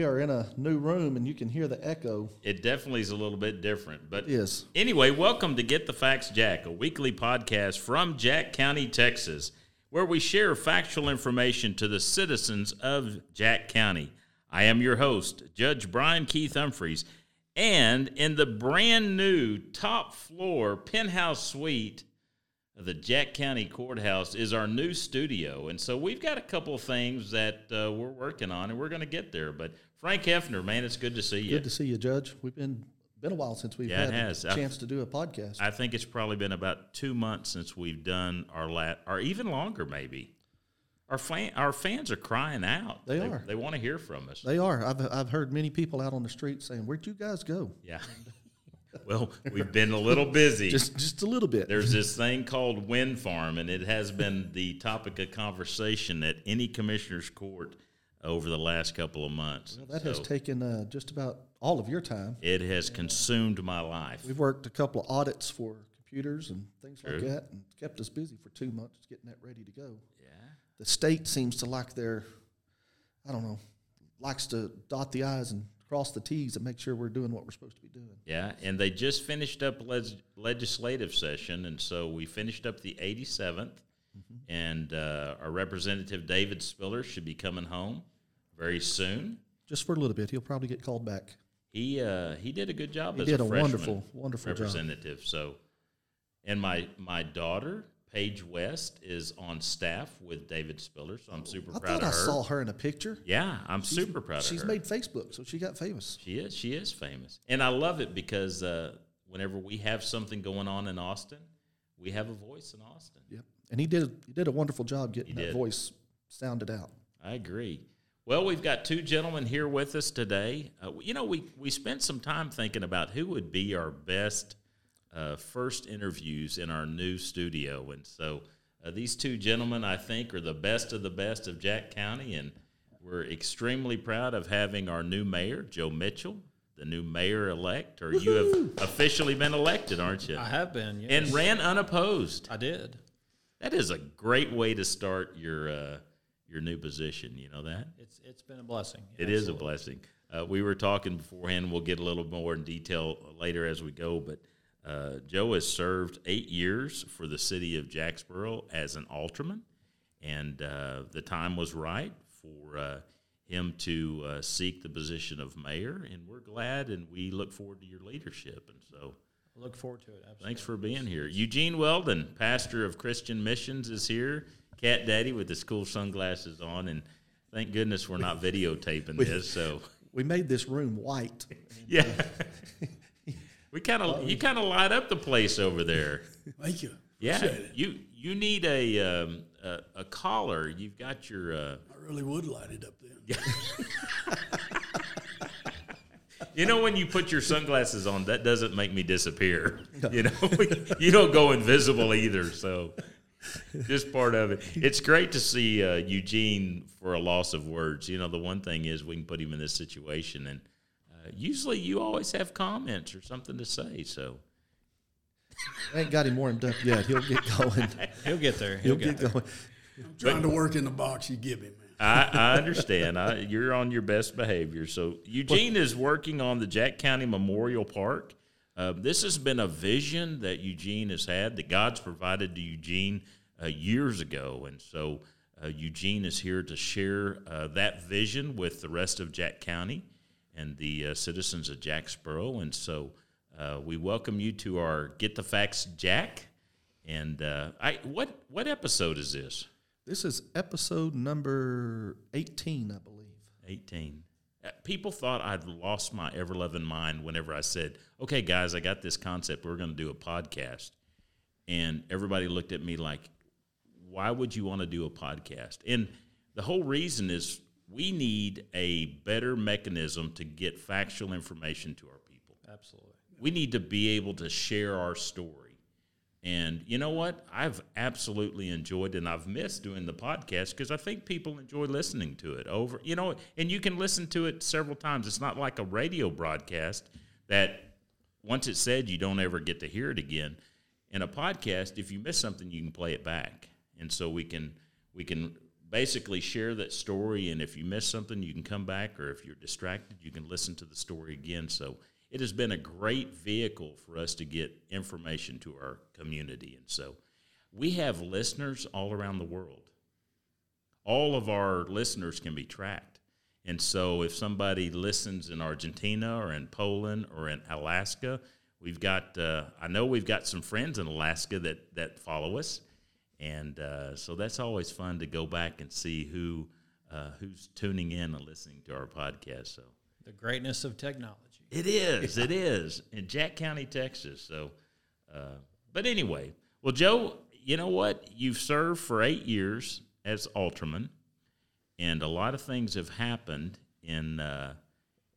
We are in a new room and you can hear the echo. It definitely is a little bit different. But Yes. anyway, welcome to Get the Facts Jack, a weekly podcast from Jack County, Texas, where we share factual information to the citizens of Jack County. I am your host, Judge Brian Keith Umphress, and in the brand new top floor penthouse suite the Jack County Courthouse is our new studio. And so we've got a couple of things that uh, we're working on, and we're going to get there. But Frank Hefner, man, it's good to see you. Good to see you, Judge. We've been been a while since we've Yeah, had a chance to do a podcast. I think it's probably been about two months since we've done our lat, or even longer, maybe. Our fan, our fans are crying out. They are. They want to hear from us. they are. I've I've heard many people out on the street saying, "Where'd you guys go?" yeah. Well, we've been a little busy. Just just a little bit. There's this thing called wind farm, and it has been the topic of conversation at any commissioner's court over the last couple of months. Well, that has taken uh, just about all of your time. it has consumed my life. We've worked a couple of audits for computers and things True. like that, and kept us busy for two months getting that ready to go. Yeah. The state seems to like their, I don't know, likes to dot the i's and cross the t's and make sure we're doing what we're supposed to be doing. Yeah, and they just finished up leg- legislative session, and so we finished up the 87th, and uh, our representative David Spiller should be coming home very soon. Just for a little bit, he'll probably get called back. He uh, he did a good job He as did a, a wonderful, wonderful job. representative. So, and my my daughter Paige West is on staff with David Spiller, so I'm super I proud thought of I saw her in a picture. yeah, I'm super proud of her. She's made Facebook, so she got famous. She is. She is famous, and I love it because uh, whenever we have something going on in Austin, we have a voice in Austin. Yep. And he did he did a wonderful job getting that voice sounded out. I agree. Well, we've got two gentlemen here with us today. Uh, you know, we we spent some time thinking about who would be our best uh, first interviews in our new studio, and so uh, these two gentlemen, I think, are the best of the best of Jack County, and we're extremely proud of having our new mayor, Joe Mitchell, the new mayor elect, or you have officially been elected, aren't you? I have been, yes. And ran unopposed. I did. That is a great way to start your uh, your new position. You know that. It's it's been a blessing. It is a blessing. Uh, we were talking beforehand. We'll get a little more in detail later as we go. But uh, Joe has served eight years for the city of Jacksboro as an alderman, and uh, the time was right for uh, him to uh, seek the position of mayor. And we're glad, and we look forward to your leadership. And so, I look forward to it. Absolutely. thanks for being here. Eugene Weldon, pastor of Christian Missions, is here. Cat Daddy with his cool sunglasses on, and thank goodness we're not videotaping this. So. We made this room white. Yeah. we kind of you kind of light up the place over there. Thank you. Yeah. You you need a um, a, a collar. You've got your uh, I really would light it up then. you know when you put your sunglasses on that doesn't make me disappear. You know you don't go invisible either. So just part of it. It's great to see uh, Eugene for a loss of words. You know the one thing is we can put him in this situation and. Usually, you always have comments or something to say. So, I ain't got him warmed up yet. He'll get going. He'll get there. He'll He'll, get, get there. going. I'm trying to work in the box you give me, man. I, I understand. I, you're on your best behavior. So Eugene is working on the Jack County Memorial Park. Uh, this has been a vision that Eugene has had that God's provided to Eugene uh, years ago, and so uh, Eugene is here to share uh, that vision with the rest of Jack County and the uh, citizens of Jacksboro. And so uh, we welcome you to our Get the Facts Jack. And uh, I what what episode is this? This is episode number 18, I believe. 18. Uh, People thought I'd lost my ever loving mind whenever I said, okay, guys, I got this concept. We're going to do a podcast. And everybody looked at me like, why would you want to do a podcast? And the whole reason is we need a better mechanism to get factual information to our people Absolutely. we need to be able to share our story. And you know what? I've absolutely enjoyed and I've missed doing the podcast because I think people enjoy listening to it over, you know, and you can listen to it several times. It's not like a radio broadcast that once it's said, you don't ever get to hear it again. In a podcast, if you miss something, you can play it back. And so we can we can basically share that story. And if you miss something, you can come back, or if you're distracted, you can listen to the story again. So it has been a great vehicle for us to get information to our community. And so we have listeners all around the world. All of our listeners can be tracked. And so if somebody listens in Argentina or in Poland or in Alaska, we've got, uh, I know we've got some friends in Alaska that, that follow us. And uh, so that's always fun to go back and see who, uh, who's tuning in and listening to our podcast. So The greatness of technology. it is. It is in Jack County, Texas. So, uh, but anyway, well, Joe, you know what? You've served for eight years as alderman, and a lot of things have happened in uh,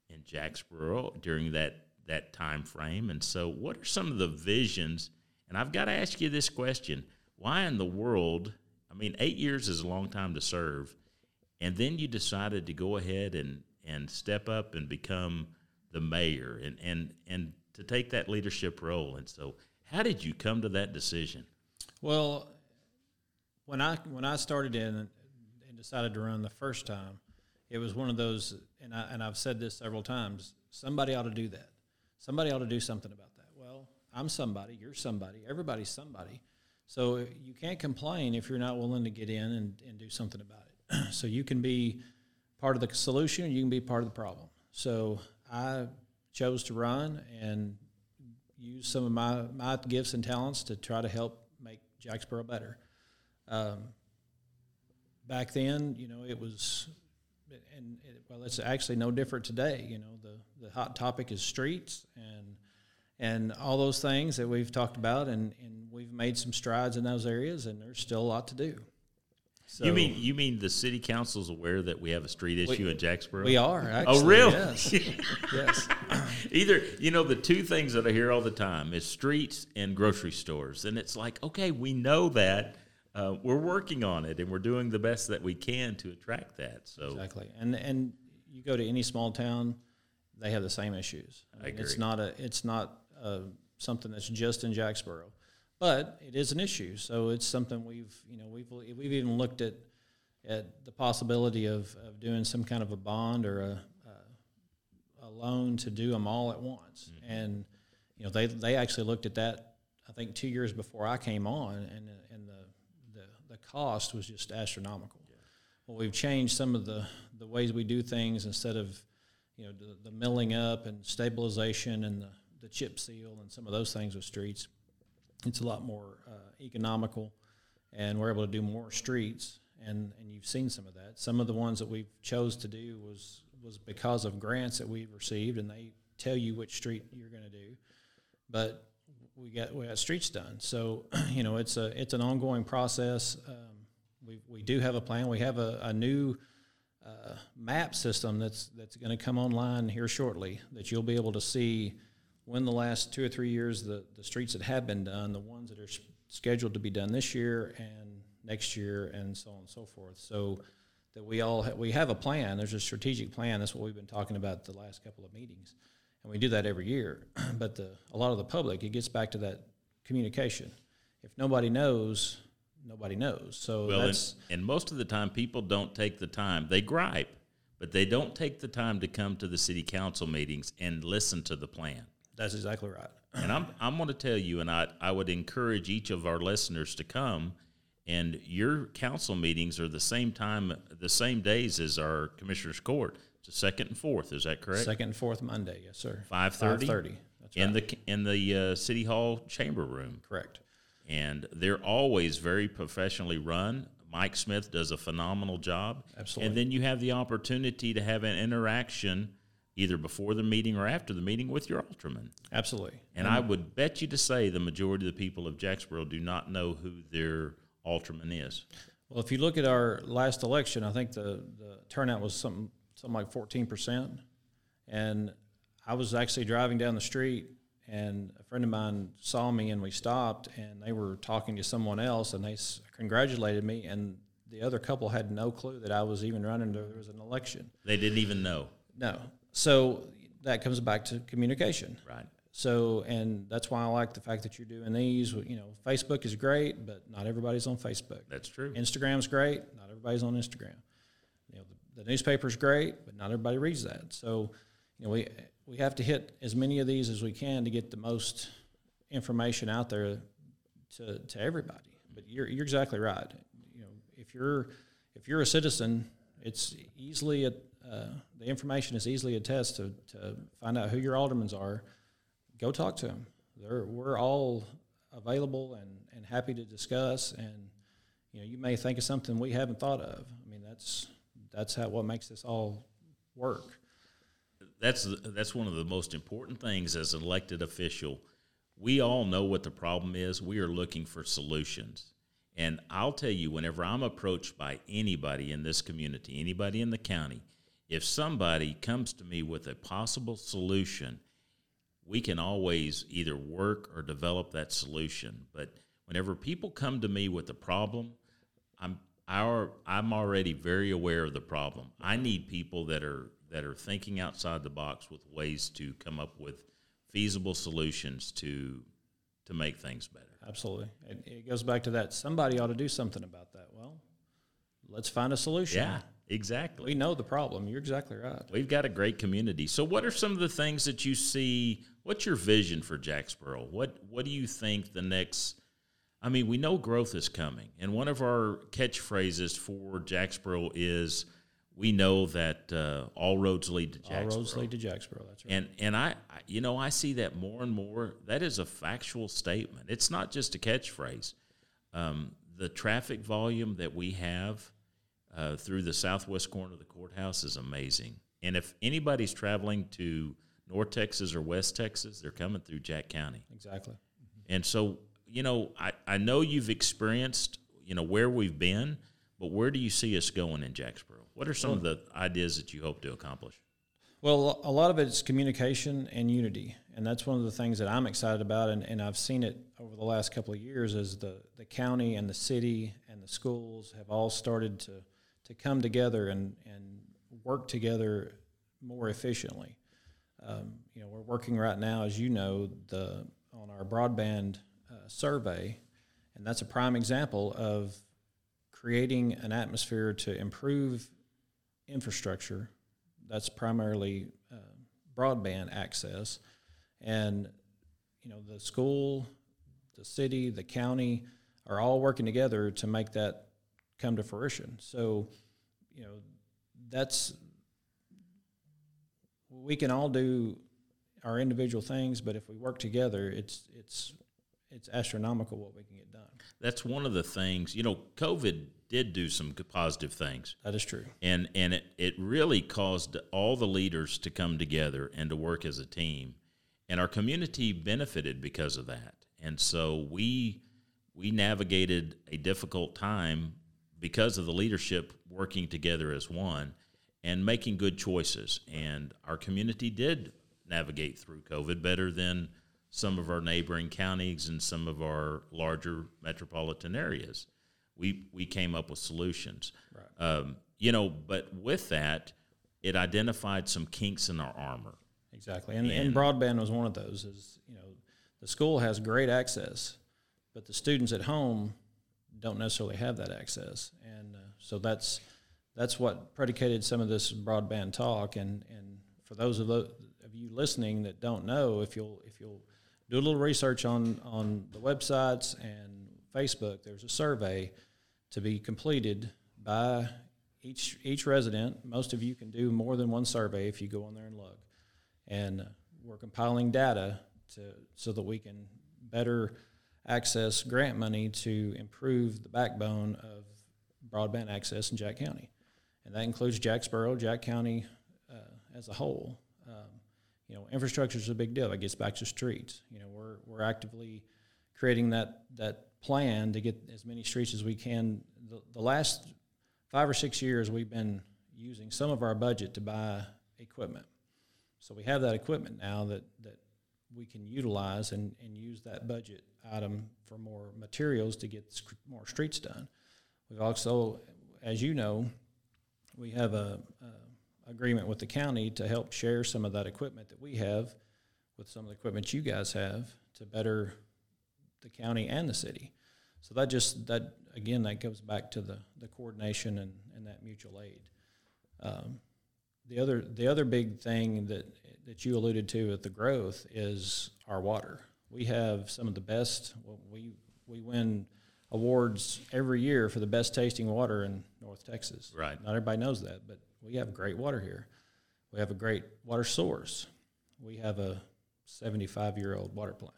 in Jacksboro during that that time frame. And so, what are some of the visions? And I've got to ask you this question: Why in the world? I mean, eight years is a long time to serve, and then you decided to go ahead and and step up and become the mayor and and and to take that leadership role. And so, how did you come to that decision? Well, when I when I started in and decided to run the first time, it was one of those, and I and I've said this several times. Somebody ought to do that. Somebody ought to do something about that. Well, I'm somebody. You're somebody. Everybody's somebody. So you can't complain if you're not willing to get in and, and do something about it. so you can be part of the solution, you can be part of the problem. So I chose to run and use some of my, my gifts and talents to try to help make Jacksboro better. Um, back then, you know, it was, and it, well, it's actually no different today. You know, the, the hot topic is streets and and all those things that we've talked about, and, and we've made some strides in those areas, and there's still a lot to do. So you mean you mean the city council's aware that we have a street issue in Jacksboro? we are? Actually, Oh, really? Yes. yes. Either you know the two things that I hear all the time is streets and grocery stores, and it's like okay, we know that. Uh, we're working on it, and we're doing the best that we can to attract that. So Exactly, and and you go to any small town, they have the same issues. I mean, It's agree. not a it's not uh something that's just in Jacksboro, but it is an issue. So it's something we've you know we've we've even looked at at the possibility of, of doing some kind of a bond or a, a, a loan to do them all at once. Mm-hmm. And you know they they actually looked at that I think two years before I came on, and and the the, the cost was just astronomical. Well, we've changed some of the, the ways we do things instead of, you know, the, the milling up and stabilization and the, the chip seal and some of those things with streets. It's a lot more uh, economical, and we're able to do more streets. And, and you've seen some of that. Some of the ones that we've chose to do was was because of grants that we've received, and they tell you which street you're going to do. But we got we got streets done. So you know it's a it's an ongoing process. Um, we we do have a plan. We have a, a new uh, map system that's that's going to come online here shortly. That you'll be able to see when the last two or three years the the streets that have been done, the ones that are s- scheduled to be done this year and next year, and so on and so forth. So that we all ha- we have a plan. There's a strategic plan. That's what we've been talking about the last couple of meetings, and we do that every year. but the a lot of the public, it gets back to that communication. If nobody knows, nobody knows. So Well, and, that's and most of the time, people don't take the time. They gripe, but they don't take the time to come to the city council meetings and listen to the plan. That's exactly right. And I'm I'm going to tell you, and I I would encourage each of our listeners to come. And your council meetings are the same time, the same days as our commissioners' court. It's the second and fourth. Is that correct? Second and fourth Monday, yes, sir. Five thirty. 5:30, That's in right. the in the uh, city hall chamber room. Correct. and they're always very professionally run. Mike Smith does a phenomenal job. Absolutely. And then you have the opportunity to have an interaction either before the meeting or after the meeting with your alderman. Absolutely. And I would bet you to say the majority of the people of Jacksboro do not know who their alderman is. Well, if you look at our last election, I think the, the turnout was something something like fourteen percent. And I was actually driving down the street, and a friend of mine saw me, and we stopped, and they were talking to someone else, and they s- congratulated me, and the other couple had no clue that I was even running. There was an election. They didn't even know. No. So that comes back to communication. Right. So, and that's why I like the fact that you're doing these. You know, Facebook is great, but not everybody's on Facebook. That's true. Instagram's great, not everybody's on Instagram. You know, the, the newspaper's great, but not everybody reads that. So, you know, we we have to hit as many of these as we can to get the most information out there to, to everybody. But you're you're exactly right. You know, if you're if you're a citizen, it's easily a, uh, the information is easily a test to, to find out who your aldermans are. Go talk to them. They're, we're all available and, and happy to discuss. And you know, you may think of something we haven't thought of. I mean, that's that's how what makes this all work. That's that's one of the most important things as an elected official. We all know what the problem is. We are looking for solutions. And I'll tell you, whenever I'm approached by anybody in this community, anybody in the county, if somebody comes to me with a possible solution, we can always either work or develop that solution. But whenever people come to me with a problem, I'm our I'm already very aware of the problem. I need people that are that are thinking outside the box with ways to come up with feasible solutions to to make things better. Absolutely. It, it goes back to that somebody ought to do something about that. Well, let's find a solution. Yeah, exactly. We know the problem. You're exactly right. We've got a great community. So what are some of the things that you see what's your vision for Jacksboro? What what do you think the next I mean, we know growth is coming. And one of our catchphrases for Jacksboro is we know that uh, all roads lead to Jacksboro. All roads lead to Jacksboro. That's right. And and I, I, you know, I see that more and more. That is a factual statement. It's not just a catchphrase. Um, the traffic volume that we have uh, through the southwest corner of the courthouse is amazing. And if anybody's traveling to North Texas or West Texas, they're coming through Jack County. exactly. And so, you know, I, I know you've experienced, you know, where we've been, but where do you see us going in Jacksboro? What are some of the ideas that you hope to accomplish? Well, a lot of it's communication and unity, and that's one of the things that I'm excited about, and, and I've seen it over the last couple of years as the, the county and the city and the schools have all started to, to come together and, and work together more efficiently. Um, you know, we're working right now, as you know, the on our broadband uh, survey, and that's a prime example of creating an atmosphere to improve infrastructure. That's primarily uh, broadband access, and you know the school, the city, the county are all working together to make that come to fruition. So, you know, that's we can all do our individual things, but if we work together, it's it's it's astronomical what we can get done. That's one of the things, you know, COVID did do some positive things. That is true. And and it, it really caused all the leaders to come together and to work as a team. And our community benefited because of that. And so we we navigated a difficult time because of the leadership working together as one and making good choices. And our community did navigate through COVID better than some of our neighboring counties and some of our larger metropolitan areas. We we came up with solutions. Right. Um, you know, but with that, it identified some kinks in our armor. Exactly. And, And- and broadband was one of those. Is you know, the school has great access, but the students at home don't necessarily have that access, and uh, so that's that's what predicated some of this broadband talk. And and for those of, the, of you listening that don't know, if you'll if you'll do a little research on on the websites and Facebook, there's a survey to be completed by each each resident. Most of you can do more than one survey if you go on there and look and uh, we're compiling data to so that we can better access grant money to improve the backbone of broadband access in Jack County, and that includes Jacksboro, Jack County uh, as a whole. Um, you know, infrastructure is a big deal. It gets back to streets. You know, we're we're actively creating that that plan to get as many streets as we can. The, the last five or six years, we've been using some of our budget to buy equipment. So we have that equipment now that, that we can utilize and, and use that budget item for more materials to get more streets done. We've also, as you know, we have a, a agreement with the county to help share some of that equipment that we have with some of the equipment you guys have to better the county and the city. So that just that again that goes back to the the coordination and, and that mutual aid. Um, the other the other big thing that that you alluded to with the growth is our water. We have some of the best. Well, we we win awards every year for the best tasting water in North Texas. Right. Not everybody knows that, but we have great water here. We have a great water source. We have a 75 year old water plant.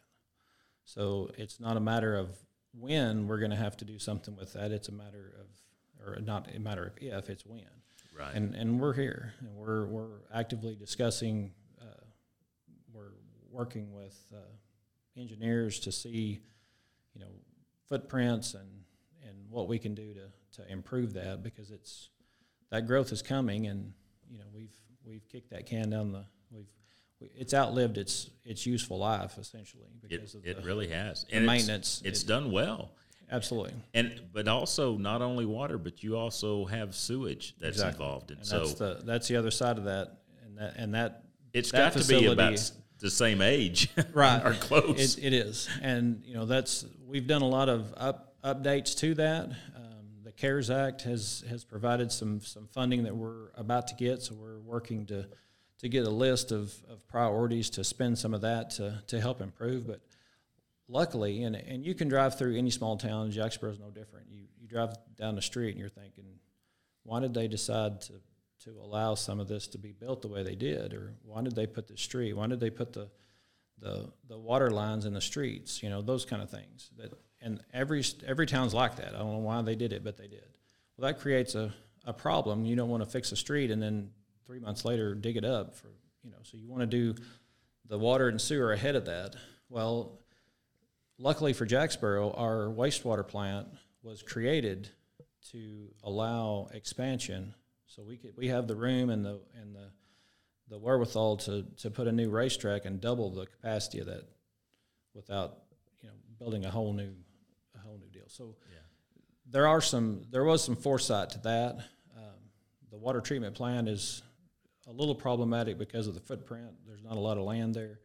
So it's not a matter of when we're going to have to do something with that. It's a matter of, or not a matter of if, it's when. Right. And and we're here, and we're we're actively discussing. Uh, we're working with uh, engineers to see, you know, footprints and and what we can do to to improve that because it's that growth is coming, and you know we've we've kicked that can down the we've we, it's outlived its its useful life essentially because it, of it really has. the And it's- maintenance. It's, It- done well. absolutely. And but also not only water, but you also have sewage that's Exactly. involved, and, And so that's the that's the other side of that, and that and that it's that got to be about facility- the same age, right or close. It, it is, and you know that's we've done a lot of up, updates to that. Um, the CARES Act has has provided some some funding that we're about to get, so we're working to to get a list of, of priorities to spend some of that to to help improve. But luckily, and and you can drive through any small town. Jacksboro is no different. You you drive down the street and you're thinking, why did they decide to to allow some of this to be built the way they did, or why did they put the street? Why did they put the the the water lines in the streets? You know those kind of things. That and every every town's like that. I don't know why they did it, but they did. Well, that creates a a problem. You don't want to fix a street and then three months later dig it up for you know. So you want to do the water and sewer ahead of that. Well, luckily for Jacksboro, our wastewater plant was created to allow expansion. So we could we have the room and the and the the wherewithal to to put a new racetrack and double the capacity of that without you know building a whole new a whole new deal. So there are some there was some foresight to that. Um, the water treatment plant is a little problematic because of the footprint. There's not a lot of land there,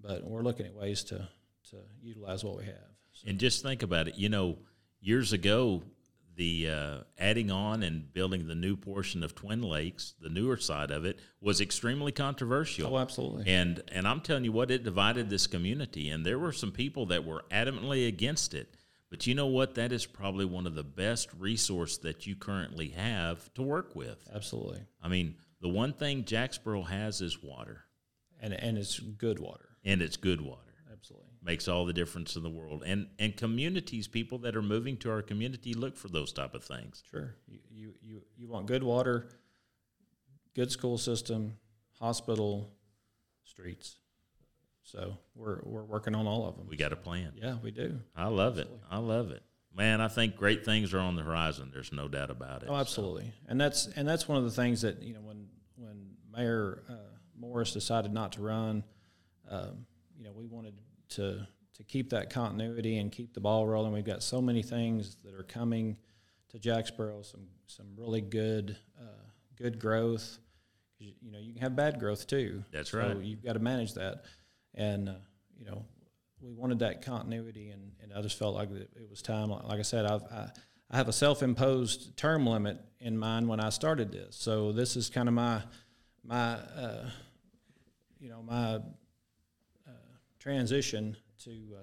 but we're looking at ways to to utilize what we have. So, And just think about it. You know, years ago, the uh, adding on and building the new portion of Twin Lakes, the newer side of it, was extremely controversial. oh, absolutely. And and I'm telling you what, it divided this community, and there were some people that were adamantly against it. But you know what? That is probably one of the best resource that you currently have to work with. Absolutely. I mean, the one thing Jacksboro has is water, And and it's good water. and it's good water. Absolutely. Makes all the difference in the world. And and communities, people that are moving to our community, look for those type of things. Sure. You you you, you want good water, good school system, hospital, streets. So we're we're working on all of them. We got a plan. yeah, we do. I love it. I love it. Man, I think great things are on the horizon. There's no doubt about it. Oh, absolutely. And that's and that's one of the things that you know when when Mayor uh, Morris decided not to run, um, you know, we wanted to to keep that continuity and keep the ball rolling. We've got so many things that are coming to Jacksboro. Some some really good uh, good growth. You know, you can have bad growth too. That's So right. you've got to manage that, and uh, you know, we wanted that continuity, and, and I just felt like it, was time. Like, I said, I've, I I have a self-imposed term limit in mind when I started this, so this is kind of my my uh, you know my transition to uh,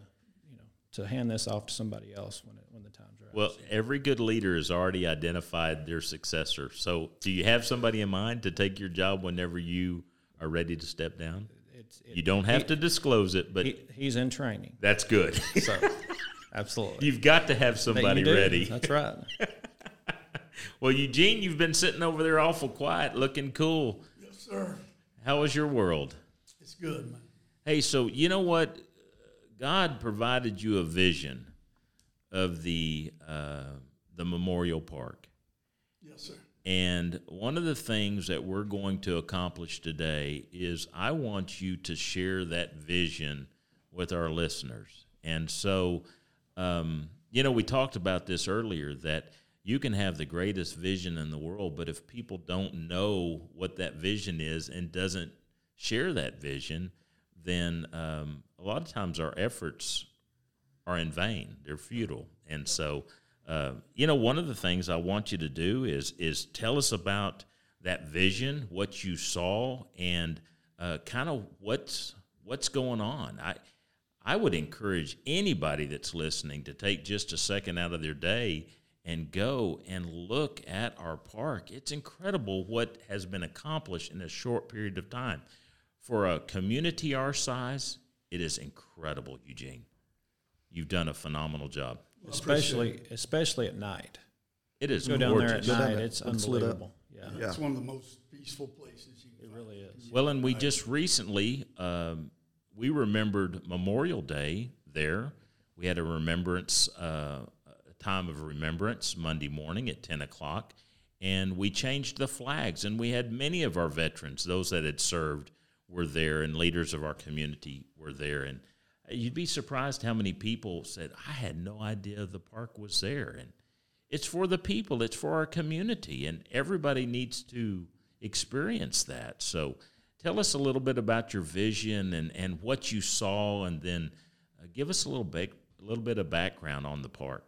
you know to hand this off to somebody else when it, when the time's right. Well, every good leader has already identified their successor. So, do you have somebody in mind to take your job whenever you are ready to step down? it's, it, You don't have to disclose it, but he, he's in training, that's good. so absolutely. You've got to have somebody you ready. That's right. Well, Eugene, you've been sitting over there awful quiet, looking cool. Yes, sir. How was your world? It's good, man. Hey, so you know what? God provided you a vision of the uh, the memorial park, Yes, sir. and one of the things that we're going to accomplish today is I want you to share that vision with our listeners. And so, um, you know, we talked about this earlier that you can have the greatest vision in the world, but if people don't know what that vision is and doesn't share that vision, then um, a lot of times our efforts are in vain. They're futile. And so, uh, you know, one of the things I want you to do is is tell us about that vision, what you saw, and uh, kind of what's what's going on. I I would encourage anybody that's listening to take just a second out of their day and go and look at our park. It's incredible what has been accomplished in a short period of time. For a community our size, it is incredible, Eugene. You've done a phenomenal job. especially especially at night. It is Go down there at. Go night; there it's when it's unbelievable. Yeah, Yeah. It's one of the most peaceful places you can it find. really is. Well, and we just recently um, we remembered Memorial Day there. We had a remembrance, uh, a time of remembrance Monday morning at ten o'clock, and we changed the flags. And we had many of our veterans, those that had served, were there, and leaders of our community were there. And you'd be surprised how many people said, "I had no idea the park was there." And it's for the people, it's for our community, and everybody needs to experience that. So, tell us a little bit about your vision and, and what you saw, and then uh, give us a little bit, a little bit of background on the park.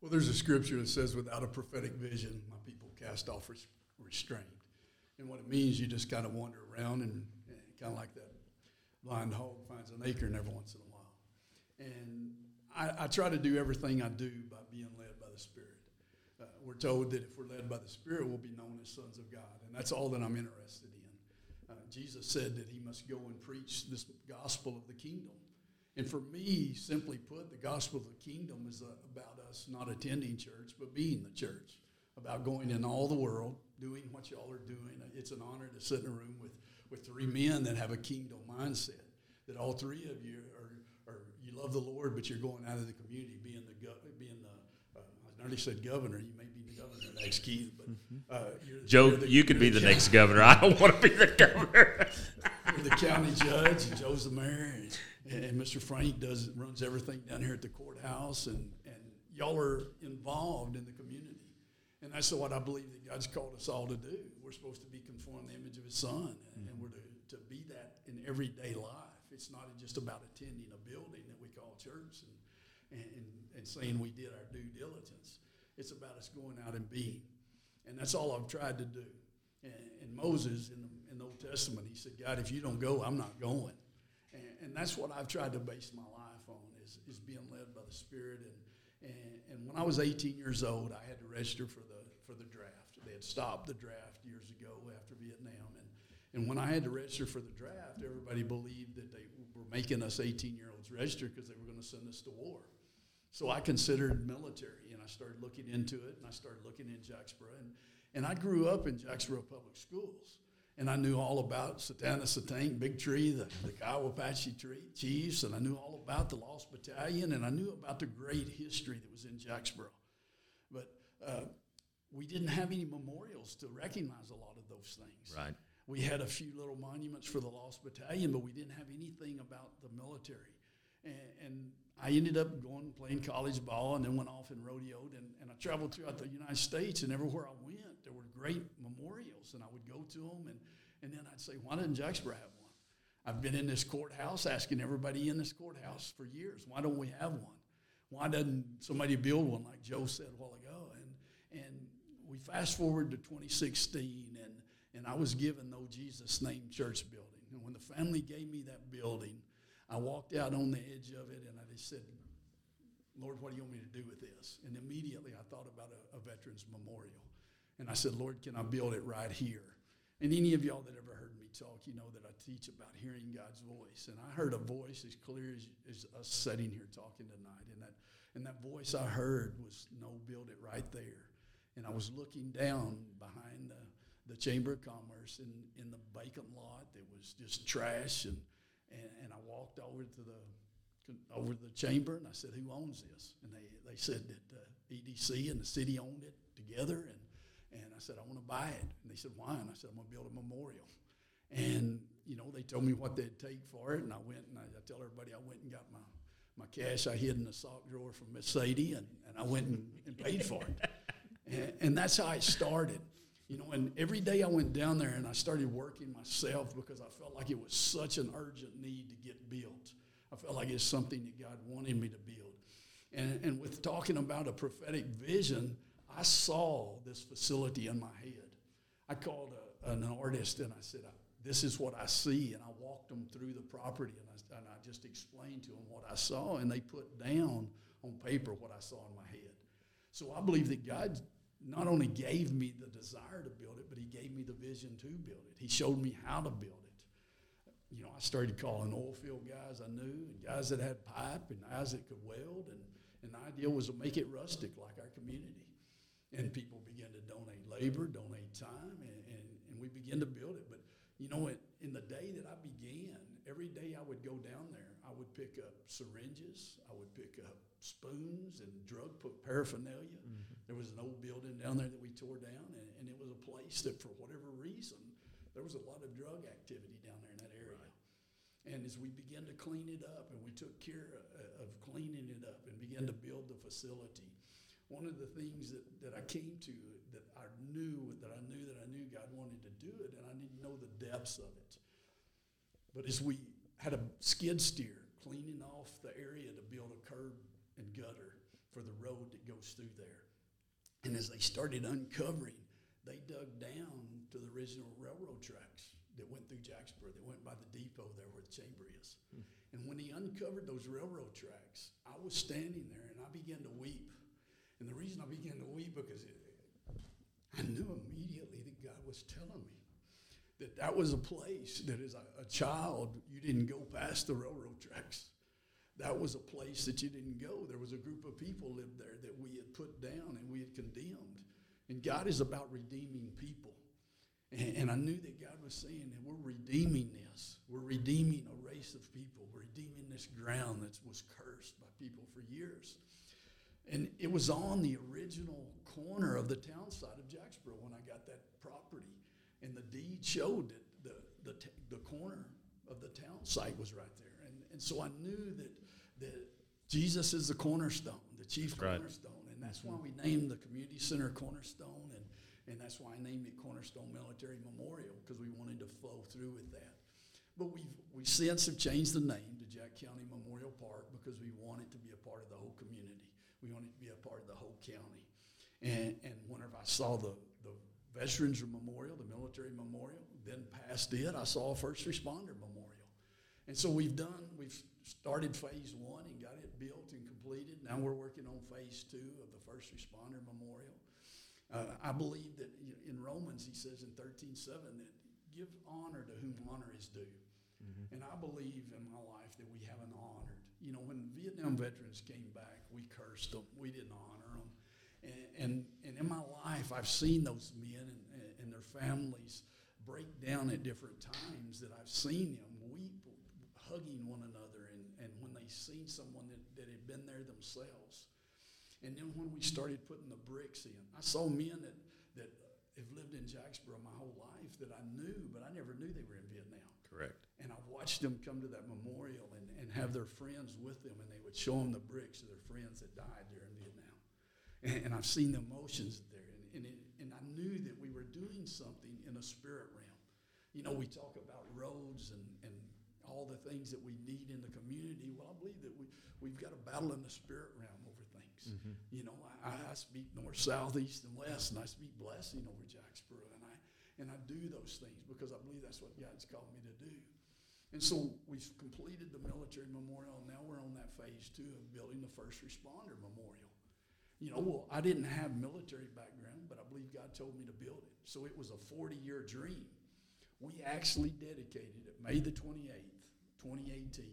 Well, there's a scripture that says, without a prophetic vision, my people cast off res- restraint. And what it means, you just kind of wander around and kind of like that blind hog finds an acorn every once in a while. And I, I try to do everything I do by being led by the Spirit. Uh, we're told that if we're led by the Spirit, we'll be known as sons of God. And that's all that I'm interested in. Uh, Jesus said that he must go and preach this gospel of the kingdom. And for me, simply put, the gospel of the kingdom is uh, about us not attending church, but being the church, about going in all the world, doing what y'all are doing. It's an honor to sit in a room with, with three men that have a kingdom mindset, that all three of you are, are you love the Lord, but you're going out of the community, being the, being the uh, I nearly said governor, you may be the governor next, Keith, but uh, you're, Joe, the- you could be the next governor. I don't want to be the governor. You're the county judge, and Joe's the mayor, and, and Mr. Frank does runs everything down here at the courthouse, and, and y'all are involved in the community, and that's what I believe that God's called us all to do. We're supposed to be conformed to the image of His Son, and, and mm-hmm. we're to, to be that in everyday life. It's not just about attending a building that we call church and, and, and saying we did our due diligence. It's about us going out and being, and that's all I've tried to do. And, and Moses in the, in the Old Testament, he said, God, if you don't go, I'm not going. And, and that's what I've tried to base my life on is, is being led by the Spirit. And, and, and when I was 18 years old, I had to register for the, for the draft. They had stopped the draft years ago after Vietnam. And, and when I had to register for the draft, everybody believed that they were making us 18 year olds register because they were going to send us to war. So I considered military, and I started looking into it, and I started looking in Jacksboro. And, and I grew up in Jacksboro Public Schools, and I knew all about Satanta Satank, Big Tree, the, the Kiowa Apache tree, Chiefs, and I knew all about the Lost Battalion, and I knew about the great history that was in Jacksboro. But uh, we didn't have any memorials to recognize a lot of those things. Right. We had a few little monuments for the Lost Battalion, but we didn't have anything about the military. And, and I ended up going playing college ball and then went off and rodeoed. And, and I traveled throughout the United States, and everywhere I went, there were great memorials. And I would go to them, and, and then I'd say, Why doesn't Jacksboro have one? I've been in this courthouse asking everybody in this courthouse for years, Why don't we have one? Why doesn't somebody build one like Joe said a while ago? We fast forward to 2016, and, and I was given No Jesus Name Church building. And when the family gave me that building, I walked out on the edge of it and I just said, Lord, what do you want me to do with this? And immediately I thought about a, a veterans memorial. And I said, Lord, can I build it right here? And any of y'all that ever heard me talk, you know that I teach about hearing God's voice. And I heard a voice as clear as, as us sitting here talking tonight. And that, and that voice I heard was, no, build it right there. And I was looking down behind the, the Chamber of Commerce in, in the vacant lot that was just trash. And, and, and I walked over to the over the chamber and I said, "Who owns this?" And they, they said that uh, EDC and the city owned it together. And and I said, "I want to buy it." And they said, "Why?" And I said, "I'm going to build a memorial." And you know, they told me what they'd take for it, and I went and I, I tell everybody I went and got my my cash I hid in the sock drawer from Miss Sadie, and, and I went and, and paid for it. And, and that's how it started. You know, and every day I went down there and I started working myself because I felt like it was such an urgent need to get built. I felt like it's something that God wanted me to build. And, and with talking about a prophetic vision, I saw this facility in my head. I called a, an artist and I said, This is what I see. And I walked them through the property and I, and I just explained to them what I saw. And they put down on paper what I saw in my head. So I believe that God not only gave me the desire to build it, but He gave me the vision to build it. He showed me how to build it. You know, I started calling oil field guys I knew, and guys that had pipe, and guys that could weld, and, and the idea was to make it rustic like our community. And people began to donate labor, donate time, and, and, and we began to build it. But, you know, in, in the day that I began, every day I would go down there, I would pick up syringes, I would pick up spoons and drug paraphernalia. Mm-hmm. There was an old building down there that we tore down, and, and, it was a place that, for whatever reason, there was a lot of drug activity down there in that area. Right. And as we began to clean it up, and we took care uh, of cleaning it up and began to build the facility, one of the things that, that I came to that I knew that I knew that I knew God wanted to do it, and I didn't know the depths of it. But as we had a skid steer cleaning off the area to build a curb and gutter for the road that goes through there. And as they started uncovering, they dug down to the original railroad tracks that went through Jacksboro, that went by the depot there where the chamber is. Hmm. And when he uncovered those railroad tracks, I was standing there and I began to weep. And the reason I began to weep because it, I knew immediately that God was telling me that that was a place that as a, a child you didn't go past the railroad tracks that was a place that you didn't go. There was a group of people lived there that we had put down and we had condemned. And God is about redeeming people. And, and I knew that God was saying that we're redeeming this. We're redeeming a race of people. We're redeeming this ground that was cursed by people for years. And it was on the original corner of the town side of Jacksboro when I got that property. And the deed showed that the, the, the corner of the town site was right there. And, and so I knew that that Jesus is the cornerstone, the chief right. cornerstone, and that's why we named the community center Cornerstone, and and that's why I named it Cornerstone Military Memorial because we wanted to flow through with that. But we've we since have changed the name to Jack County Memorial Park because we want it to be a part of the whole community. We want it to be a part of the whole county. And and whenever I saw the the Veterans Memorial, the military memorial, then past it, I saw a first responder memorial. And so we've done, we've started phase one and got it built and completed. Now we're working on phase two of the first responder memorial. Uh, I believe that in Romans, he says in 13.7 that give honor to whom honor is due. Mm-hmm. And I believe in my life that we haven't honored. You know, when Vietnam veterans came back, we cursed them. We didn't honor them. And, and, and in my life, I've seen those men and, and their families break down at different times that I've seen them weep, hugging one another seen someone that, that had been there themselves. And then when we started putting the bricks in, I saw men that, that have lived in Jacksboro my whole life that I knew, but I never knew they were in Vietnam. Correct. And I watched them come to that memorial and, and have their friends with them, and they would show them the bricks of their friends that died there in Vietnam. And, and I've seen the emotions there, and, and, it, and I knew that we were doing something in a spirit realm. You know, we talk about roads and, and all the things that we need in the community. Well, I believe that we, we've got a battle in the spirit realm over things. Mm-hmm. You know, I, I speak north, south, east, and west, and I speak blessing over Jacksboro. And I, and I do those things because I believe that's what God's called me to do. And so we've completed the military memorial, and now we're on that phase two of building the first responder memorial. You know, well, I didn't have military background, but I believe God told me to build it. So it was a 40 year dream. We actually dedicated it May the 28th 2018,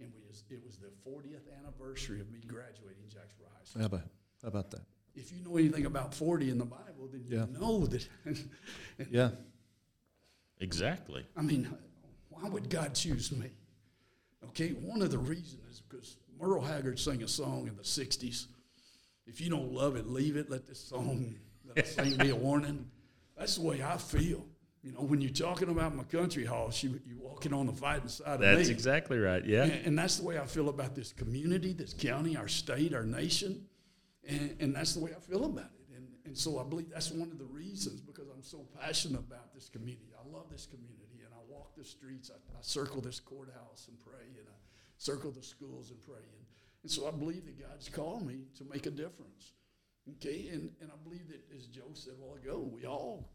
and we was, it was the 40th anniversary of me graduating Jacksboro High School. How about, how about that? If you know anything about 40 in the Bible, then you yeah. know that. yeah. Exactly. I mean, why would God choose me? Okay, one of the reasons is because Merle Haggard sang a song in the 60s. If you don't love it, leave it. Let this song that I sing be a warning. That's the way I feel. You know, when you're talking about my country house, you, you're walking on the fighting side that's of me. That's exactly right, yeah. And, and, that's the way I feel about this community, this county, our state, our nation. And, and that's the way I feel about it. And, and so I believe that's one of the reasons because I'm so passionate about this community. I love this community, and I walk the streets. I, I circle this courthouse and pray, and I circle the schools and pray. And, and so I believe that God's called me to make a difference. Okay, and, and I believe that, as Joe said a while ago, we all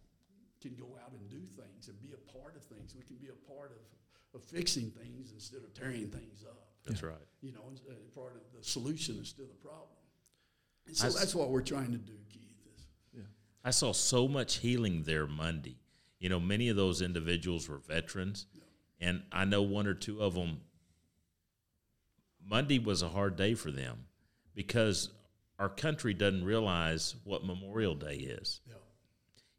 can go out and do things and be a part of things. We can be a part of, of fixing things instead of tearing things up. That's right. You know, uh, part of the solution instead of the problem. And so I s- that's what we're trying to do, Keith. Is I saw so much healing there Monday. You know, many of those individuals were veterans, and I know one or two of them. Monday was a hard day for them because our country doesn't realize what Memorial Day is. yeah.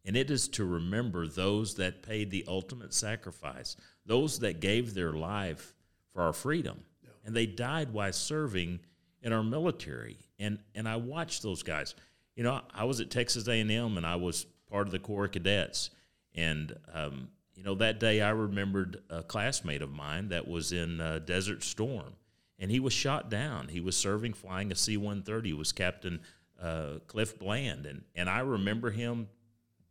And it is to remember those that paid the ultimate sacrifice, those that gave their life for our freedom. And they died while serving in our military. And and I watched those guys. You know, I was at Texas A&M and I was part of the Corps of Cadets. And um, you know, that day I remembered a classmate of mine that was in uh, Desert Storm, and he was shot down. He was serving, flying a C-130. He was Captain uh, Cliff Bland, and and I remember him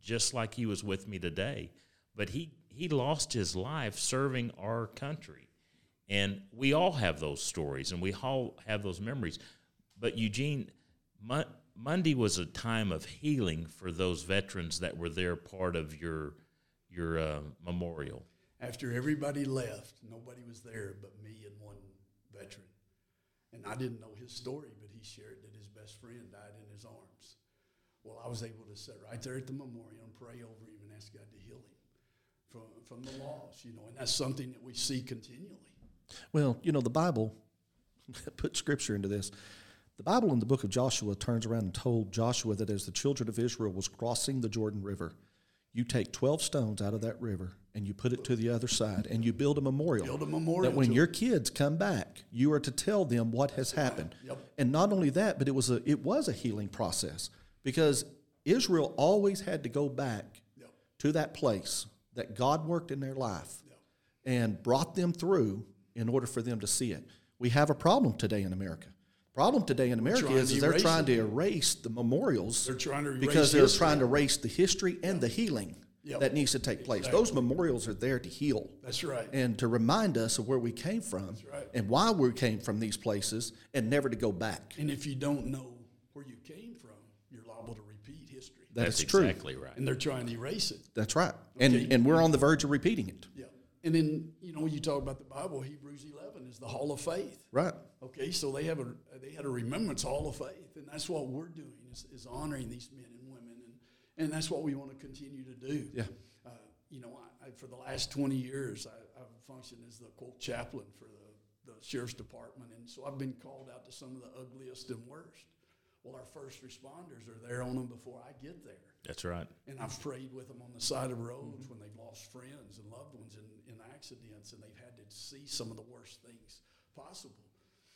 just like he was with me today. But he, he lost his life serving our country. And we all have those stories and we all have those memories. But Eugene, Mon- Monday was a time of healing for those veterans that were there part of your, your uh, memorial. After everybody left, nobody was there but me and one veteran. And I didn't know his story, but he shared that his best friend died in his arms. Well, I was able to sit right there at the memorial and pray over him and ask God to heal him from, from the loss, you know, and that's something that we see continually. Well, you know, the Bible, put scripture into this. The Bible in the book of Joshua turns around and told Joshua that as the children of Israel was crossing the Jordan River, you take 12 stones out of that river and you put it to the other side and you build a memorial. Build a memorial That when your kids come back, you are to tell them what has happened. Yep. And not only that, but it was a it was a healing process because Israel always had to go back Yep. to that place that God worked in their life Yep. and brought them through in order for them to see it. We have a problem today in America. Problem today in America is, is they're trying to erase the memorials They're trying to erase because they're history. trying to erase the history and the healing Yep. that needs to take place. Those memorials are there to heal That's right. and to remind us of where we came from right. and why we came from these places and never to go back. And if you don't know where you came from, you're liable to repeat history. That's That's true. exactly right. And they're trying to erase it. That's right. And Okay. and we're on the verge of repeating it. Yeah. And then, you know, you talk about the Bible, Hebrews 11 is the hall of faith. Right. Okay, so they have a they had a remembrance hall of faith, and that's what we're doing is, is honoring these men and women, and and that's what we want to continue to do. Yeah. Uh, you know, I, I, for the last twenty years, I, I've functioned as the quote chaplain for the, the sheriff's department, and so I've been called out to some of the ugliest and worst. Well, our first responders are there on them before I get there. That's right. And I've prayed with them on the side of roads when they've lost friends and loved ones in, in accidents and they've had to see some of the worst things possible.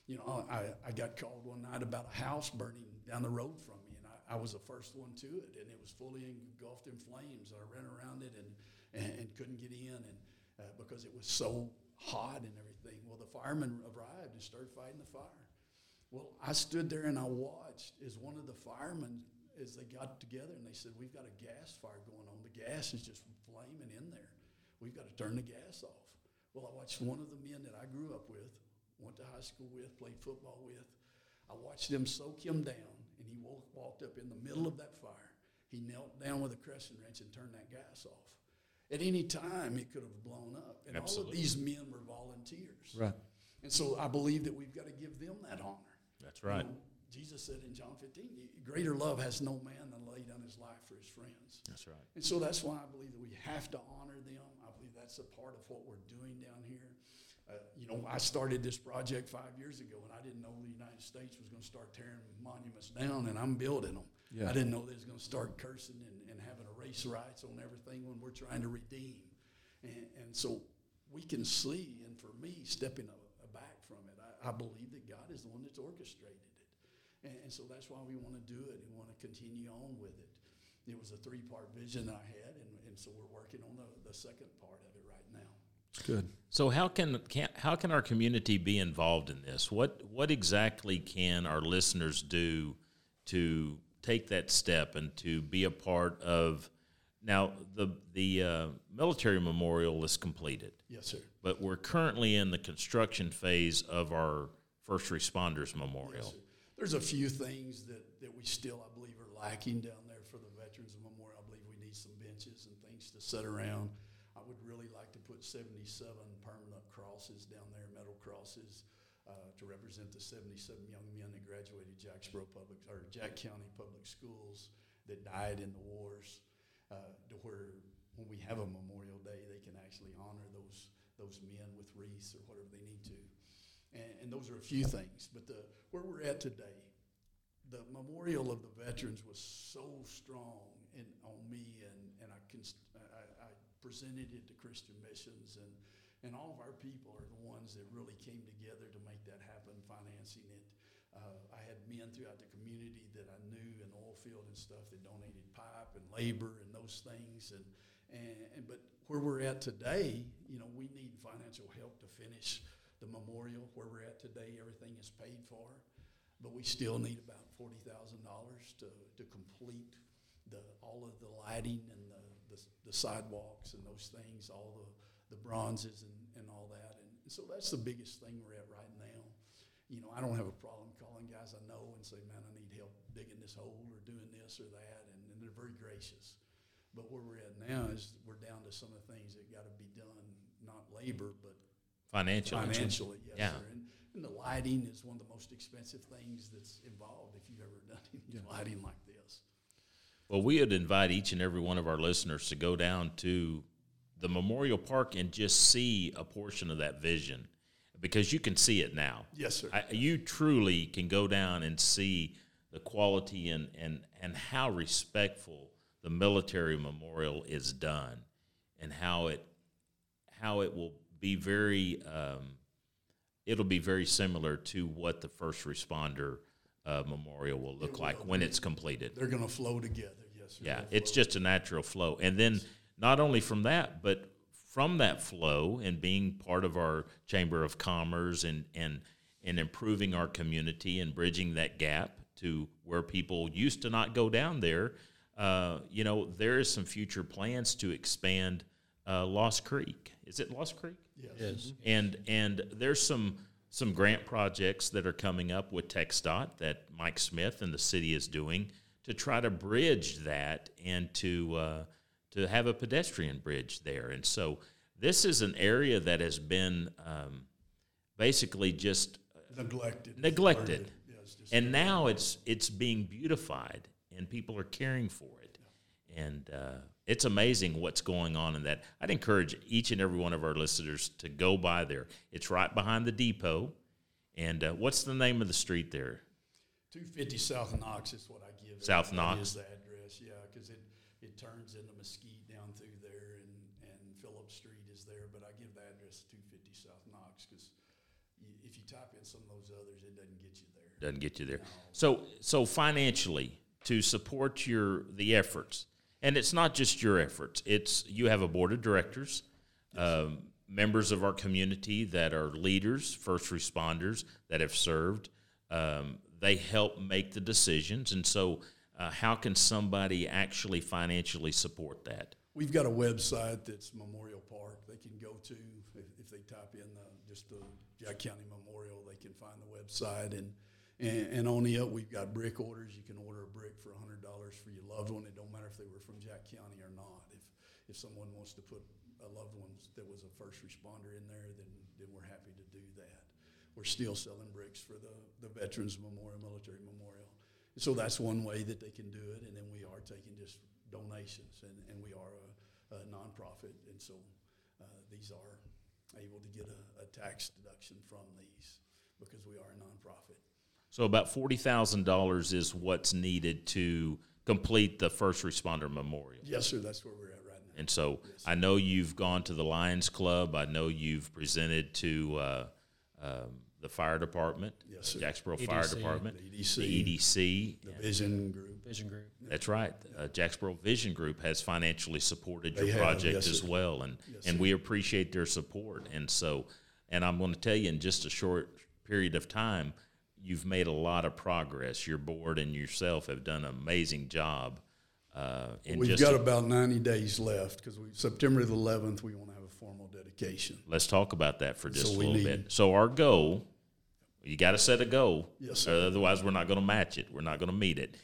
You know, I, I got called one night about a house burning down the road from me, and I, I was the first one to it, and it was fully engulfed in flames. I ran around it and, and, and couldn't get in and uh, because it was so hot and everything. Well, the firemen arrived and started fighting the fire. Well, I stood there and I watched as one of the firemen, as they got together and they said, We've got a gas fire going on. The gas is just flaming in there. We've got to turn the gas off. Well, I watched one of the men that I grew up with, went to high school with, played football with. I watched them soak him down, and he walked, walked up in the middle of that fire. He knelt down with a crescent wrench and turned that gas off. At any time, it could have blown up. And all of these men were volunteers. Right. And so I believe that we've got to give them that honor. That's right. You know, Jesus said in John 15, greater love has no man than lay down his life for his friends. That's right. And so that's why I believe that we have to honor them. I believe that's a part of what we're doing down here. Uh, you know, I started this project five years ago, and I didn't know the United States was going to start tearing monuments down, and I'm building them. Yeah. I didn't know they was going to start cursing and, and having erase rights on everything when we're trying to redeem. And, and so we can see, and for me, stepping back from it, I, I believe that God is the one that's orchestrated it. And, and so that's why we want to do it and want to continue on with it. It was a three part vision I had, and, and so we're working on the, the second part of it right now. Good. So how can, can how can our community be involved in this? What what exactly can our listeners do to take that step and to be a part of. Now the the uh, military memorial is completed, Yes, sir. but we're currently in the construction phase of our first responders memorial. There's a few things that, that we still, I believe, are lacking down there for the Veterans Memorial. I believe we need some benches and things to sit around. I would really like to put 77 permanent crosses down there, metal crosses, uh, to represent the 77 young men that graduated Jacksboro Public or Jack County Public Schools that died in the wars. Uh, to where when we have a Memorial Day, they can actually honor those those men with wreaths or whatever they need to and, and those are a few things. But the where we're at today, the memorial of the veterans was so strong in, on me, and, and I, cons- I, I presented it to Christian missions, and, and all of our people are the ones that really came together to make that happen, financing it. Uh, I had men throughout the community that I knew in oil field and stuff that donated pipe and labor and those things, and, and, and but where we're at today, you know, we need financial help to finish the memorial where we're at today. Everything is paid for, but we still need about forty thousand dollars to to complete the all of the lighting and the, the, the sidewalks and those things, all the the bronzes and, and all that. And, and so that's the biggest thing we're at right now. You know, I don't have a problem calling guys I know and say, man, I need help digging this hole or doing this or that, and, and they're very gracious. But where we're at now is we're down to some of the things that got to be done, not labor, but Financially, financially. Yes, Yeah. sir. And, and the lighting is one of the most expensive things that's involved if you've ever done any lighting like this. Well, we would invite each and every one of our listeners to go down to the Memorial Park and just see a portion of that vision because you can see it now. Yes, sir. I, you truly can go down and see the quality and, and, and how respectful the military memorial is done and how it how it will be very um, it'll be very similar to what the first responder uh, memorial will look like when it's completed. They're going to flow together. Yes. Yeah, it's just a natural flow. And then not only from that, but from that flow and being part of our Chamber of Commerce and and and improving our community and bridging that gap to where people used to not go down there. Uh, you know, there is some future plans to expand uh, Lost Creek. Is it Lost Creek? Yes. Yes. and and there's some some grant projects that are coming up with TxDOT that Mike Smith and the city is doing to try to bridge that and to uh, to have a pedestrian bridge there. And so this is an area that has been um, basically just neglected. neglected, Yes, and now it's it's being beautified, and people are caring for it, and uh, it's amazing what's going on in that. I'd encourage each and every one of our listeners to go by there. It's right behind the depot, and uh, what's the name of the street there? 250 South Knox is what I give. it. South That Knox. is the address, yeah, because it, it turns into Mesquite down through there, and, and Phillips Street is there, but I give the address 250 South Knox, because if you type in some of those others, it doesn't get you there. Doesn't get you there. So so financially to support your the efforts, and it's not just your efforts. It's you have a board of directors, um, members of our community that are leaders, first responders that have served. Um, they help make the decisions, and so uh, how can somebody actually financially support that? We've got a website that's Memorial Park. They can go to if, if they type in the, just the Jack County Memorial, they can find the website and. And, and on the up, we've got brick orders. You can order a brick for hundred dollars for your loved one. It don't matter if they were from Jack County or not. If if someone wants to put a loved one that was a first responder in there, then then we're happy to do that. We're still selling bricks for the the Veterans Memorial, Military Memorial. So that's one way that they can do it. And then we are taking just donations, and, and we are a, a nonprofit, and so uh, these are able to get a, a tax deduction from these because we are a nonprofit. So about forty thousand dollars is what's needed to complete the first responder memorial. Yes, sir. That's where we're at right now. And so I know you've gone to the Lions Club. I know you've presented to uh, um, the fire department, Yes, sir. Jacksboro Fire Department, The EDC. the EDC. The Vision Group. Vision Group. That's right. Uh, Jacksboro Vision Group has financially supported your have, project yes, as sir. well, and Yes, and sir. we appreciate their support. And so, and I'm going to tell you in just a short period of time, you've made a lot of progress. Your board and yourself have done an amazing job. Uh, in We've got about 90 days left because we, September the 11th, we want to have a formal dedication. let's talk about that for just So a little need- bit. So our goal, you got to set a goal. Yes, sir. Otherwise, we're not going to match it. We're not going to meet it.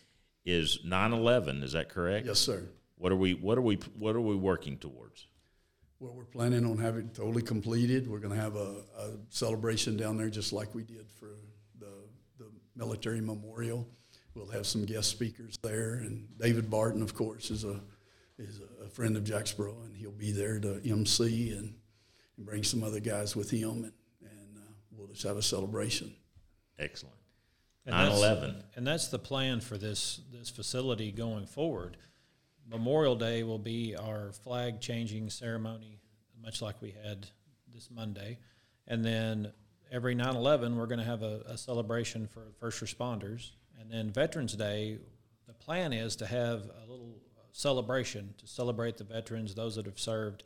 Is 9/11? Is that correct? Yes, sir. What are we? What are we? What are we working towards? Well, we're planning on having it totally completed. We're going to have a, a celebration down there just like we did for military memorial. We'll have some guest speakers there, and David Barton, of course, is a is a friend of Jacksboro, and he'll be there to MC and, and bring some other guys with him, and, and uh, we'll just have a celebration. Excellent. And 9/11. And that's the plan for this, this facility going forward. Memorial Day will be our flag changing ceremony, much like we had this Monday. And then every 9 11, we're going to have a, a celebration for first responders. And then Veterans Day, the plan is to have a little celebration to celebrate the veterans, those that have served.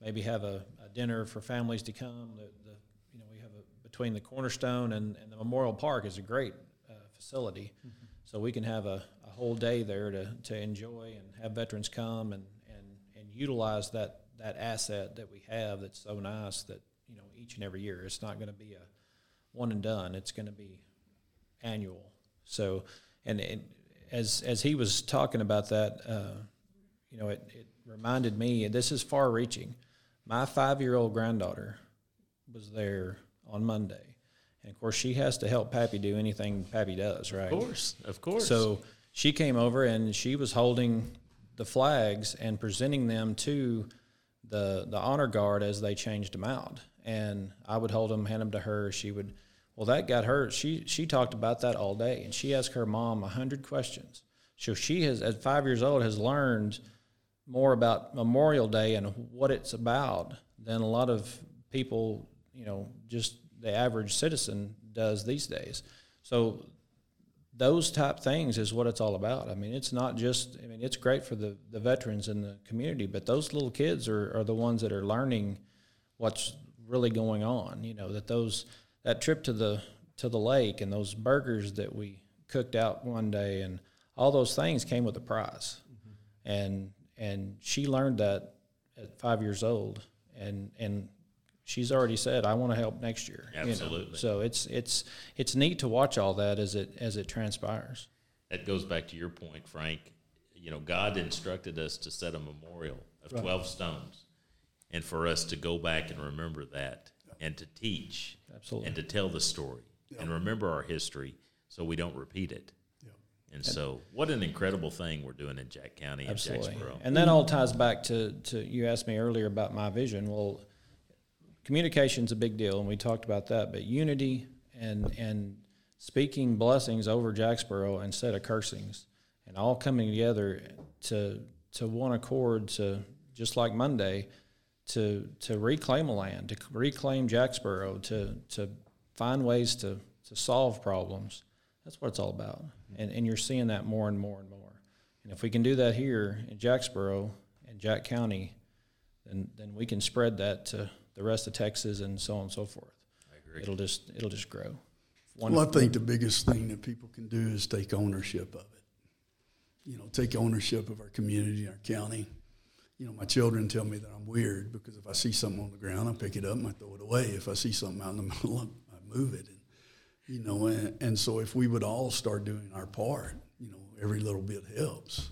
Maybe have a, a dinner for families to come. The, the, you know, we have a, between the Cornerstone and, and the Memorial Park is a great uh, facility. So we can have a, a whole day there to, to enjoy and have veterans come and, and, and utilize that, that asset that we have that's so nice that, each and every year. It's not going to be a one and done. It's going to be annual. So, and, as, as he was talking about that, uh, you know, it, it reminded me, and this is far reaching. My five year old granddaughter was there on Monday. And of course, she has to help Pappy do anything Pappy does, right? Of course, of course. So she came over and she was holding the flags and presenting them to the the honor guard as they changed them out. And I would hold them, hand them to her. She would, well, that got her. She she talked about that all day, and she asked her mom a hundred questions. So she has, at five years old, has learned more about Memorial Day and what it's about than a lot of people, you know, just the average citizen does these days. So those type things is what it's all about. I mean, it's not just, I mean, it's great for the, the veterans in the community, but those little kids are, are the ones that are learning what's really going on. You know, that those, that trip to the, to the lake and those burgers that we cooked out one day and all those things came with a prize. Mm-hmm. And, and she learned that at five years old. And, and she's already said, I want to help next year. you know. Absolutely. So it's, it's, it's neat to watch all that as it, as it transpires. that goes back to your point, Frank. You know, God instructed us to set a memorial of 12 stones and for us to go back and remember that and to teach Absolutely. and to tell the story and remember our history so we don't repeat it. And so, what an incredible thing we're doing in Jack County and Absolutely. Jacksboro. And that all ties back to, to you asked me earlier about my vision. Well, communication's a big deal, and we talked about that. But unity and and speaking blessings over Jacksboro instead of cursings, and all coming together to to one accord to just like Monday to to reclaim a land, to reclaim Jacksboro, to to find ways to to solve problems. That's what it's all about, and and you're seeing that more and more and more. And if we can do that here in Jacksboro and Jack County, then then we can spread that to the rest of Texas and so on and so forth. I agree. It'll just it'll just grow. One, Well, I think the biggest thing that people can do is take ownership of it. You know, take ownership of our community, our county. You know, my children tell me that I'm weird because if I see something on the ground, I pick it up and I throw it away. If I see something out in the middle, I move it. And, you know, and, and so if we would all start doing our part, you know, every little bit helps.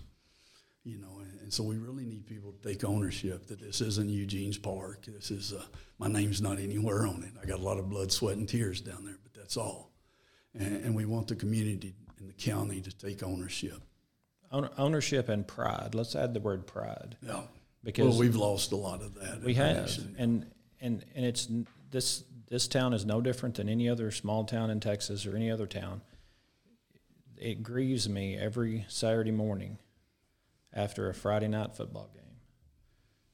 You know, and, and so we really need people to take ownership that this isn't Eugene's park. This is uh, my name's not anywhere on it. I got a lot of blood, sweat, and tears down there, but that's all. And, and we want the community and the county to take ownership. ownership and pride. Let's add the word pride. Yeah, Because well, we've lost a lot of that. We have, and and and it's this this town is no different than any other small town in Texas or any other town. It grieves me every Saturday morning after a Friday night football game,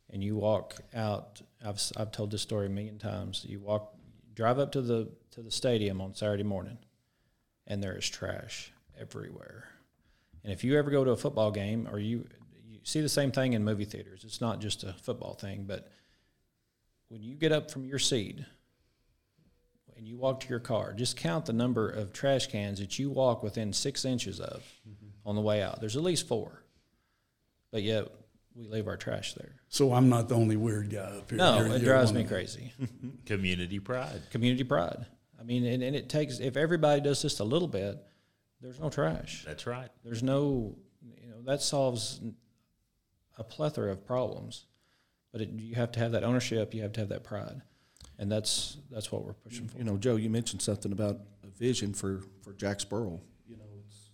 and you walk out. I've I've told this story a million times. You walk, drive up to the to the stadium on Saturday morning, and there is trash everywhere. And if you ever go to a football game or you you see the same thing in movie theaters, it's not just a football thing, but when you get up from your seat and you walk to your car, just count the number of trash cans that you walk within six inches of mm-hmm. on the way out. There's at least four, but yet we leave our trash there. So I'm not the only weird guy up here. No, You're- it you're drives me crazy. Community pride. Community pride. I mean, and, and it takes if everybody does just a little bit, there's no trash. That's right. There's no, you know, that solves a plethora of problems. But it, you have to have that ownership. You have to have that pride, and that's that's what we're pushing for. You know, Joe, you mentioned something about a vision for, for Jacksboro. You know, it's,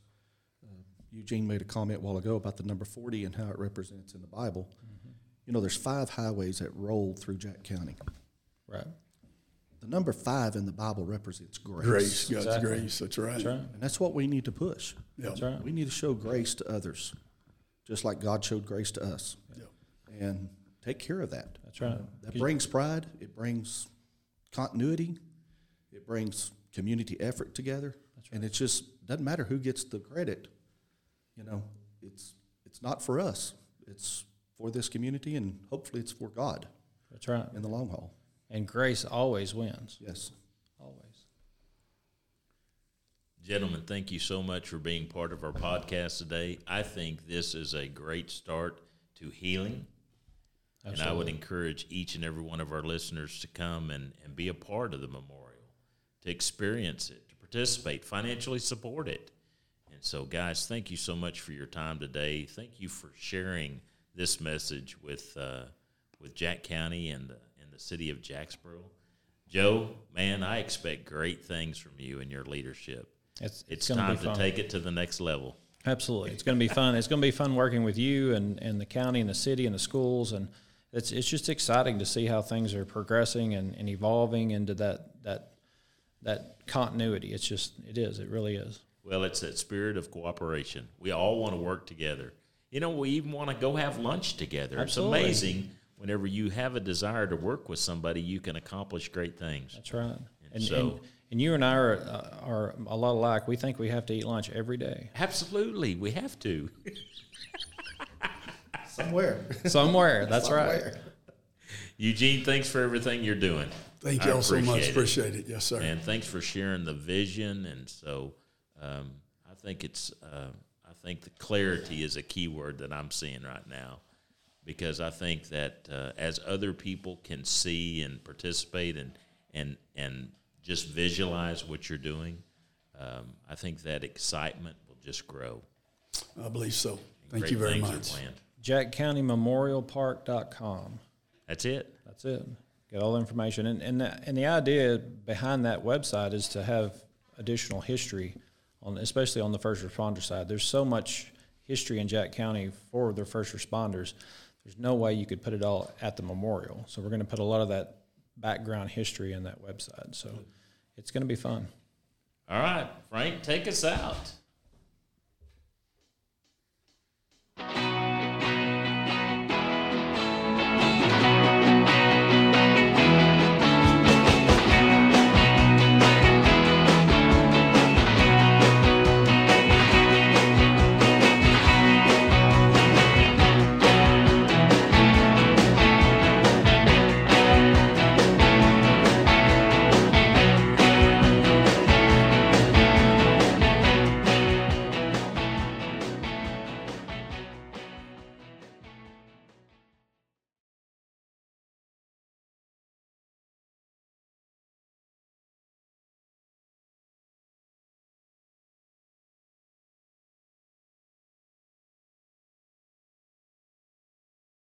uh, Eugene made a comment a while ago about the number 40 and how it represents in the Bible. You know, there's five highways that roll through Jack County. Right. The number five in the Bible represents grace. Grace, God's Exactly. grace. That's right. That's right. And that's what we need to push. Yeah. That's right. We need to show grace to others, just like God showed grace to us. Yeah. And take care of that. That's right. Uh, that brings pride. It brings continuity. It brings community effort together. Right. And it just doesn't matter who gets the credit. You know, it's it's not for us. It's for this community, and hopefully, it's for God That's right. in the long haul. And grace always wins. Yes. Always. Gentlemen, thank you so much for being part of our podcast today. I think this is a great start to healing. And I would encourage each and every one of our listeners to come and, and be a part of the memorial, to experience it, to participate, financially support it. And so, guys, thank you so much for your time today. Thank you for sharing this message with uh, with Jack County and the, and the city of Jacksboro. Joe, man, I expect great things from you and your leadership. It's It's, gonna time to take it to the next level. Absolutely, it's going to be fun. It's going to be fun working with you and, and the county and the city and the schools, and it's it's just exciting to see how things are progressing and, and evolving into that that that continuity. It's just it is. It really is. Well, it's that spirit of cooperation. We all want to work together. You know, we even want to go have lunch together. Absolutely. It's amazing whenever you have a desire to work with somebody, you can accomplish great things. That's right. And so- and, and you and I are uh, are a lot alike. We think we have to eat lunch every day Absolutely, we have to. Somewhere. somewhere. That's right. Eugene, thanks for everything you're doing. Thank I y'all so much. appreciate it. Appreciate it. Yes, sir. And thanks for sharing the vision. And so, um, I think it's, uh, I think the clarity is a key word that I'm seeing right now, because I think that uh, as other people can see and participate and and and just visualize what you're doing, um, I think that excitement will just grow. I believe so. Thank you very much. JackCountyMemorialPark.com. That's it. That's it. Get all the information, and and the, and the idea behind that website is to have additional history on, especially on the first responder side. There's so much history in Jack County for the first responders. There's no way you could put it all at the memorial. So we're going to put a lot of that background history in that website. So it's going to be fun. All right, Frank, take us out.